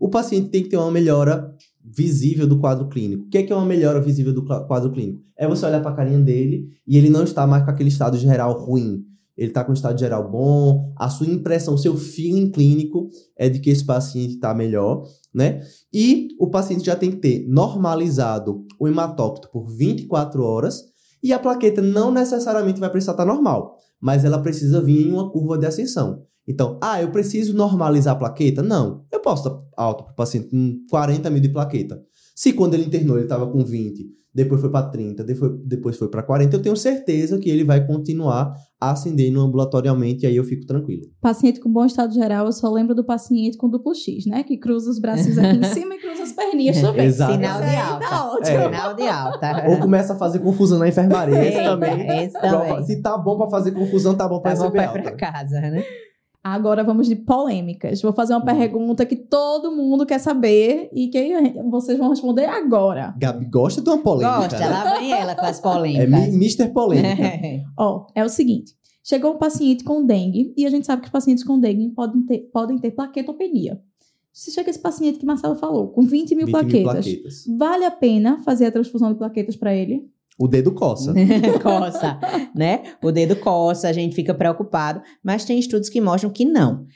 O paciente tem que ter uma melhora visível do quadro clínico. O que é, que é uma melhora visível do quadro clínico? É você olhar para a carinha dele e ele não está mais com aquele estado geral ruim. Ele está com um estado geral bom, a sua impressão, seu feeling clínico é de que esse paciente está melhor, né? E o paciente já tem que ter normalizado o hematócrito por 24 horas e a plaqueta não necessariamente vai precisar estar normal, mas ela precisa vir em uma curva de ascensão. Então, ah, eu preciso normalizar a plaqueta? Não. Eu posso estar alto para o paciente com 40 mil de plaqueta. Se quando ele internou ele estava com 20, depois foi para 30, depois, depois foi para 40, eu tenho certeza que ele vai continuar ascendendo ambulatorialmente e aí eu fico tranquilo. Paciente com bom estado geral, eu só lembro do paciente com duplo X, né? Que cruza os braços aqui em cima e cruza as perninhas também. Exato. Sinal de alta. Tá ótimo. É. Sinal de alta. Ou começa a fazer confusão na enfermaria. Esse também. esse também. Se tá bom para fazer confusão, tá bom para Tá bom, receber vai pra alta. casa, né? Agora vamos de polêmicas. Vou fazer uma pergunta que todo mundo quer saber e que vocês vão responder agora. Gabi gosta de uma polêmica. Gosta, lá vem ela com as É polêmicas. mi- Mr. Polêmica. Ó, é o seguinte. Chegou um paciente com dengue e a gente sabe que os pacientes com dengue podem ter, podem ter plaquetopenia. Se chega esse paciente que Marcelo falou, com 20 mil 20 plaquetas, mil plaquetas. vale a pena fazer a transfusão de plaquetas para ele? O dedo coça. coça, né? O dedo coça, a gente fica preocupado, mas tem estudos que mostram que não.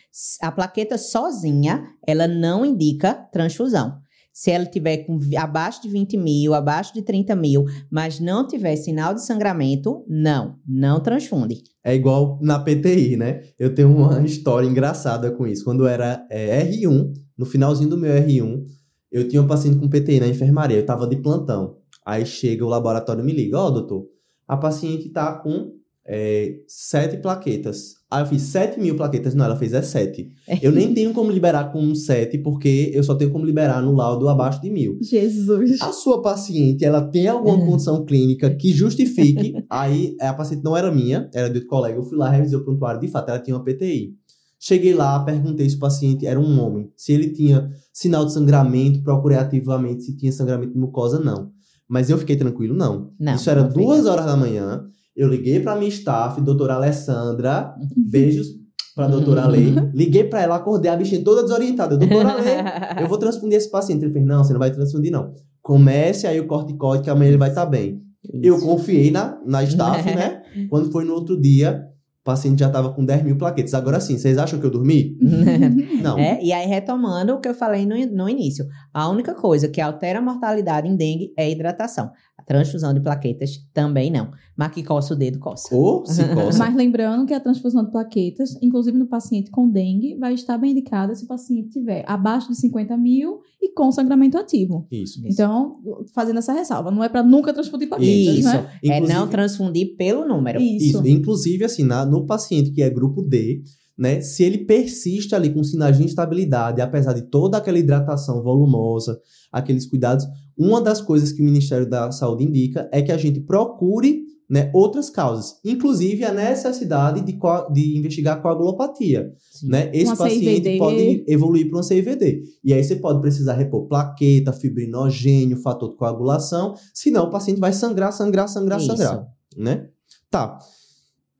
A plaqueta sozinha, ela não indica transfusão. Se ela tiver com abaixo de 20 mil, abaixo de 30 mil, mas não tiver sinal de sangramento, não, não transfunde. É igual na PTI, né? Eu tenho uma história engraçada com isso. Quando eu era é, R1, no finalzinho do meu R1, eu tinha um paciente com PTI na enfermaria, eu tava de plantão. Aí chega o laboratório e me liga, ó, doutor, a paciente tá com é, sete plaquetas. Aí eu fiz sete mil plaquetas, não, ela fez é sete. Eu nem tenho como liberar com sete, porque eu só tenho como liberar no laudo abaixo de mil. Jesus. A sua paciente, ela tem alguma condição clínica que justifique. aí, a paciente não era minha, era de outro colega. Eu fui lá, revisei o prontuário. De fato, ela tinha uma PTI. Cheguei lá, perguntei se o paciente era um homem. Se ele tinha sinal de sangramento, procurei ativamente se tinha sangramento de mucosa, não. Mas eu fiquei tranquilo, não. Não, Isso era não duas horas da manhã. Eu liguei pra minha staff, doutora Alessandra. Beijos pra doutora Ale. Liguei pra ela, acordei a bichinha toda desorientada. Doutora Ale, eu vou transfundir esse paciente. Ele fez, não, você não vai transfundir, não. Comece aí o corticóide, que amanhã ele vai estar bem. Eu Isso. confiei na, na staff, né? Quando foi no outro dia, o paciente já tava com 10 mil plaquetas. Agora sim, vocês acham que eu dormi? Não. É, e aí, retomando o que eu falei no, no início, a única coisa que altera a mortalidade em dengue é a hidratação. Transfusão de plaquetas também não. Mas que coça o dedo, coça. Ou se coça. Mas lembrando que a transfusão de plaquetas, inclusive no paciente com dengue, vai estar bem indicada se o paciente tiver abaixo de 50 mil e com sangramento ativo. Isso. Então, fazendo essa ressalva, não é para nunca transfundir plaquetas, Isso. né? É não transfundir pelo número. Isso. Isso. Inclusive, assim, na- no paciente que é grupo D, né? Se ele persiste ali com sinais de instabilidade, apesar de toda aquela hidratação volumosa, aqueles cuidados, uma das coisas que o Ministério da Saúde indica é que a gente procure né, outras causas, inclusive a necessidade de, de investigar coagulopatia. Sim. Né? Esse Uma paciente CIVD. pode evoluir para um CIVD. E aí você pode precisar repor plaqueta, fibrinogênio, fator de coagulação, senão o paciente vai sangrar, sangrar, sangrar, Isso. sangrar. Né? Tá.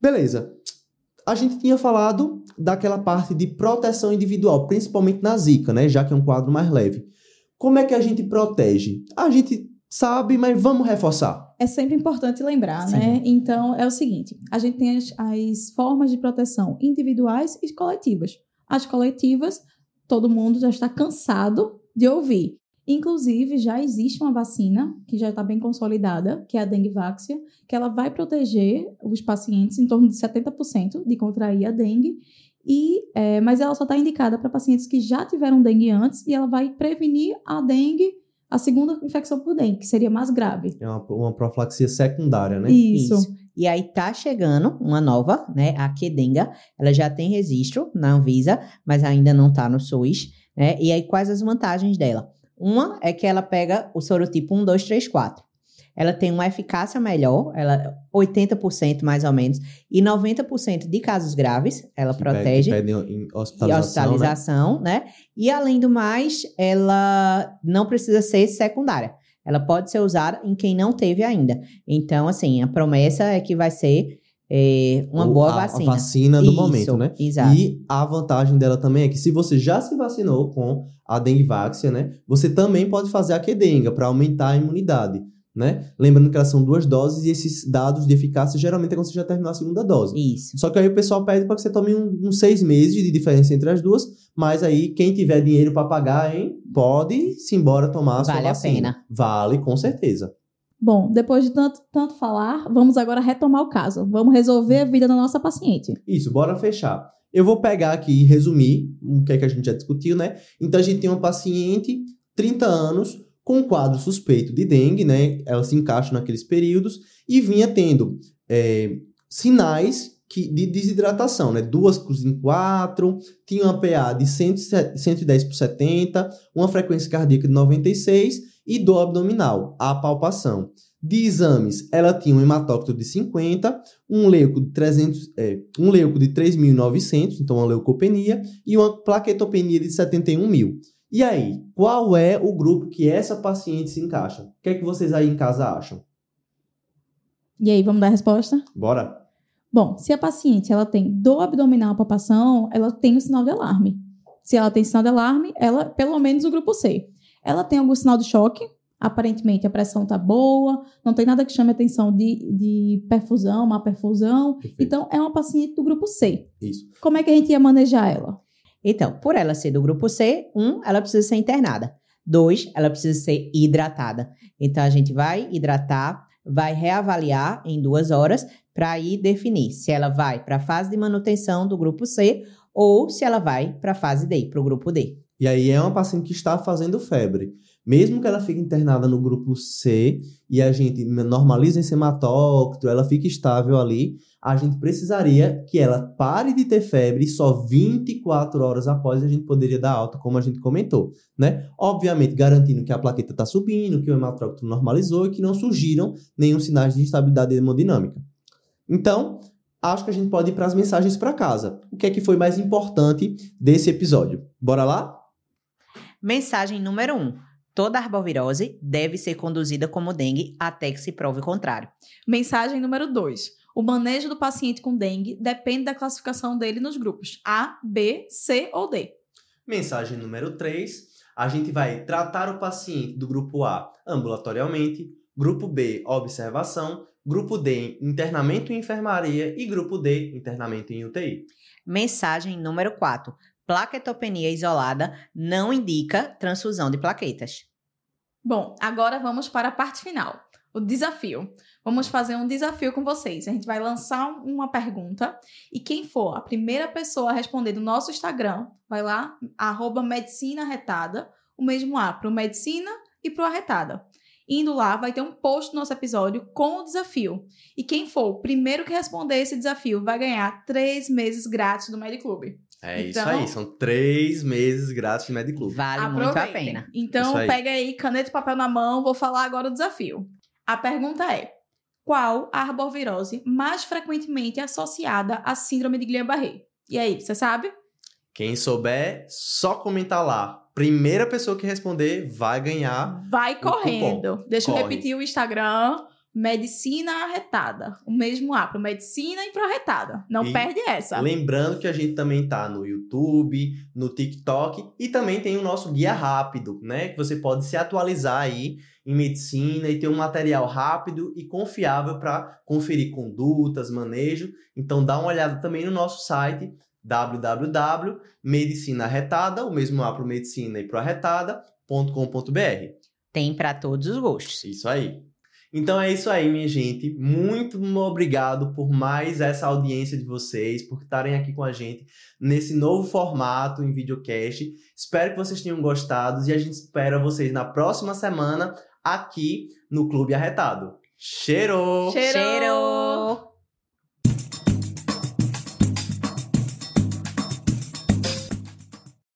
Beleza. A gente tinha falado daquela parte de proteção individual, principalmente na zika, né? Já que é um quadro mais leve. Como é que a gente protege? A gente sabe, mas vamos reforçar. É sempre importante lembrar, Sim. né? Então, é o seguinte: a gente tem as, as formas de proteção individuais e coletivas. as coletivas, todo mundo já está cansado de ouvir. Inclusive, já existe uma vacina que já está bem consolidada, que é a dengue váxia, que ela vai proteger os pacientes em torno de 70% de contrair a dengue. E, é, mas ela só está indicada para pacientes que já tiveram dengue antes e ela vai prevenir a dengue, a segunda infecção por dengue, que seria mais grave. É uma, uma profilaxia secundária, né? Isso. Isso. E aí tá chegando uma nova, né? A Kedenga. Ela já tem registro na Anvisa, mas ainda não tá no SUS, né? E aí quais as vantagens dela? Uma é que ela pega o sorotipo 1, 2, 3, 4. Ela tem uma eficácia melhor, ela 80% mais ou menos, e 90% de casos graves, ela Que protege. pede- pede E hospitalização, né? hospitalização, né? E além do mais, ela não precisa ser secundária. Ela pode ser usada em quem não teve ainda. Então, assim, a promessa é que vai ser é, uma Ou boa a- vacina. A vacina do Isso, momento, né? Exato. E a vantagem dela também é que se você já se vacinou com a dengue váxia, né? Você também pode fazer a quedenga para aumentar a imunidade, né? Lembrando que elas são duas doses e esses dados de eficácia geralmente é quando você já terminou a segunda dose. Isso. Só que aí o pessoal pede para que você tome um- uns seis meses de diferença entre as duas, mas aí quem tiver dinheiro para pagar, hein, pode se embora tomar a sua Vale a pena. Vale, com certeza. Bom, depois de tanto, tanto falar, vamos agora retomar o caso. Vamos resolver a vida da nossa paciente. Isso, bora fechar. Eu vou pegar aqui e resumir o que é que a gente já discutiu, né? Então a gente tem uma paciente, 30 anos, com quadro suspeito de dengue, né? Ela se encaixa naqueles períodos e vinha tendo é, sinais que, de desidratação, né? Duas em quatro, tinha uma PA de 100, 110 por 70, uma frequência cardíaca de 96 e dor abdominal, a palpação. De exames, ela tinha um hematócrito de 50, um leuco de 300, é, um leuco de 3.900, então uma leucopenia, e uma plaquetopenia de 71 mil. E aí, qual é o grupo que essa paciente se encaixa? O que é que vocês aí em casa acham? E aí, vamos dar a resposta? Bora? Bom, se a paciente ela tem dor abdominal palpação, ela tem o sinal de alarme. Se ela tem sinal de alarme, ela, pelo menos o grupo C. Ela tem algum sinal de choque, aparentemente a pressão está boa, não tem nada que chame atenção de, de perfusão, má perfusão. Perfeito. Então, é uma paciente do grupo C. Isso. Como é que a gente ia manejar ela? Então, por ela ser do grupo C, um, ela precisa ser internada. Dois, ela precisa ser hidratada. Então, a gente vai hidratar, vai reavaliar em duas horas para aí definir se ela vai para a fase de manutenção do grupo C ou se ela vai para a fase D, para o grupo D. E aí é uma paciente que está fazendo febre. Mesmo que ela fique internada no grupo C e a gente normalize esse hematócrito, ela fique estável ali, a gente precisaria que ela pare de ter febre e só 24 horas após a gente poderia dar alta, como a gente comentou, né? Obviamente garantindo que a plaqueta está subindo, que o hematócrito normalizou e que não surgiram nenhum sinais de instabilidade hemodinâmica. Então, acho que a gente pode ir para as mensagens para casa. O que é que foi mais importante desse episódio? Bora lá? Mensagem número 1. Um. Toda arbovirose deve ser conduzida como dengue até que se prove o contrário. Mensagem número 2. O manejo do paciente com dengue depende da classificação dele nos grupos A, B, C ou D. Mensagem número 3. A gente vai tratar o paciente do grupo A ambulatorialmente, grupo B, observação, grupo D, internamento em enfermaria e grupo D, internamento em UTI. Mensagem número 4. Plaquetopenia isolada não indica transfusão de plaquetas. Bom, agora vamos para a parte final. O desafio. Vamos fazer um desafio com vocês. A gente vai lançar uma pergunta e quem for a primeira pessoa a responder no nosso Instagram, vai lá, arroba medicina arretada, o mesmo A para o medicina e para o arretada. Indo lá, vai ter um post do nosso episódio com o desafio. E quem for o primeiro que responder esse desafio vai ganhar três meses grátis do Mediclube. É Então- isso aí, são três meses grátis de Mediclube. Vale muito a Aproveitem. pena. Então, aí. pega aí caneta e papel na mão, vou falar agora o desafio. A pergunta é: qual a arbovirose mais frequentemente associada à síndrome de Guillain-Barré? E aí, você sabe? Quem souber, só comentar lá. Primeira pessoa que responder vai ganhar. Vai correndo. Deixa eu Corre. repetir o Instagram. Medicina Arretada. O mesmo A pro Medicina e pro Arretada. Não E perde essa. Lembrando que a gente também tá no YouTube, no TikTok e também tem o nosso guia rápido, né? Que você pode se atualizar aí em medicina e ter um material rápido e confiável para conferir condutas, manejo. Então dá uma olhada também no nosso site www.medicinarretada, o mesmo lá pro medicina e pro arretada.com.br. Tem para todos os gostos. Isso aí. Então é isso aí, minha gente. Muito obrigado por mais essa audiência de vocês, por estarem aqui com a gente nesse novo formato em videocast. Espero que vocês tenham gostado e a gente espera vocês na próxima semana aqui no Clube Arretado. Cheiro! Cheiro!